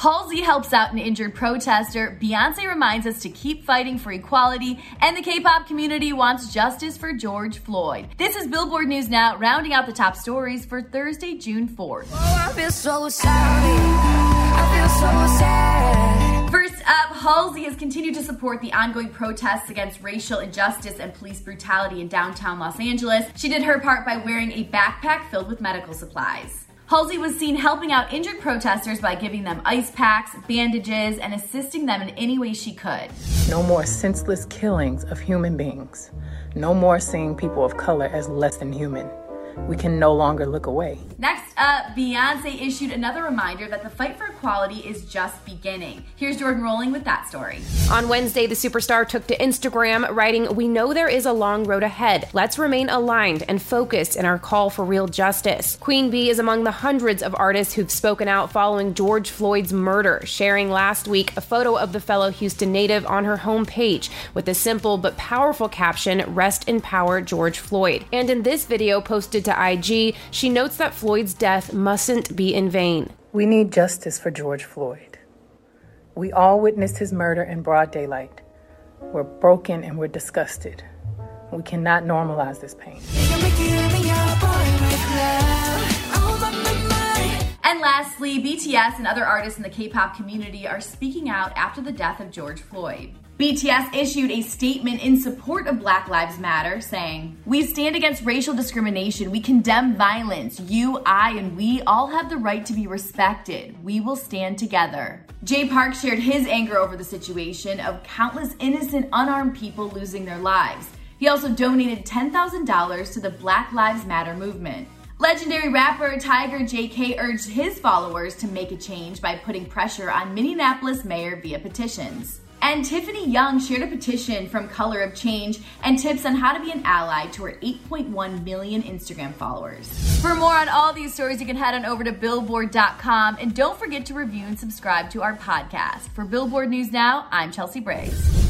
Halsey helps out an injured protester. Beyonce reminds us to keep fighting for equality. And the K pop community wants justice for George Floyd. This is Billboard News Now, rounding out the top stories for Thursday, June 4th. Oh, I feel so sorry. I feel so sad. First up, Halsey has continued to support the ongoing protests against racial injustice and police brutality in downtown Los Angeles. She did her part by wearing a backpack filled with medical supplies. Halsey was seen helping out injured protesters by giving them ice packs, bandages, and assisting them in any way she could. No more senseless killings of human beings. No more seeing people of color as less than human we can no longer look away. Next up, Beyonce issued another reminder that the fight for equality is just beginning. Here's Jordan Rolling with that story. On Wednesday, the superstar took to Instagram, writing, We know there is a long road ahead. Let's remain aligned and focused in our call for real justice. Queen Bee is among the hundreds of artists who've spoken out following George Floyd's murder, sharing last week a photo of the fellow Houston native on her homepage with a simple but powerful caption, Rest in Power, George Floyd. And in this video posted to to IG, she notes that Floyd's death mustn't be in vain. We need justice for George Floyd. We all witnessed his murder in broad daylight. We're broken and we're disgusted. We cannot normalize this pain. BTS and other artists in the K pop community are speaking out after the death of George Floyd. BTS issued a statement in support of Black Lives Matter saying, We stand against racial discrimination. We condemn violence. You, I, and we all have the right to be respected. We will stand together. Jay Park shared his anger over the situation of countless innocent, unarmed people losing their lives. He also donated $10,000 to the Black Lives Matter movement. Legendary rapper Tiger JK urged his followers to make a change by putting pressure on Minneapolis mayor via petitions. And Tiffany Young shared a petition from Color of Change and tips on how to be an ally to her 8.1 million Instagram followers. For more on all these stories, you can head on over to billboard.com and don't forget to review and subscribe to our podcast. For Billboard News Now, I'm Chelsea Briggs.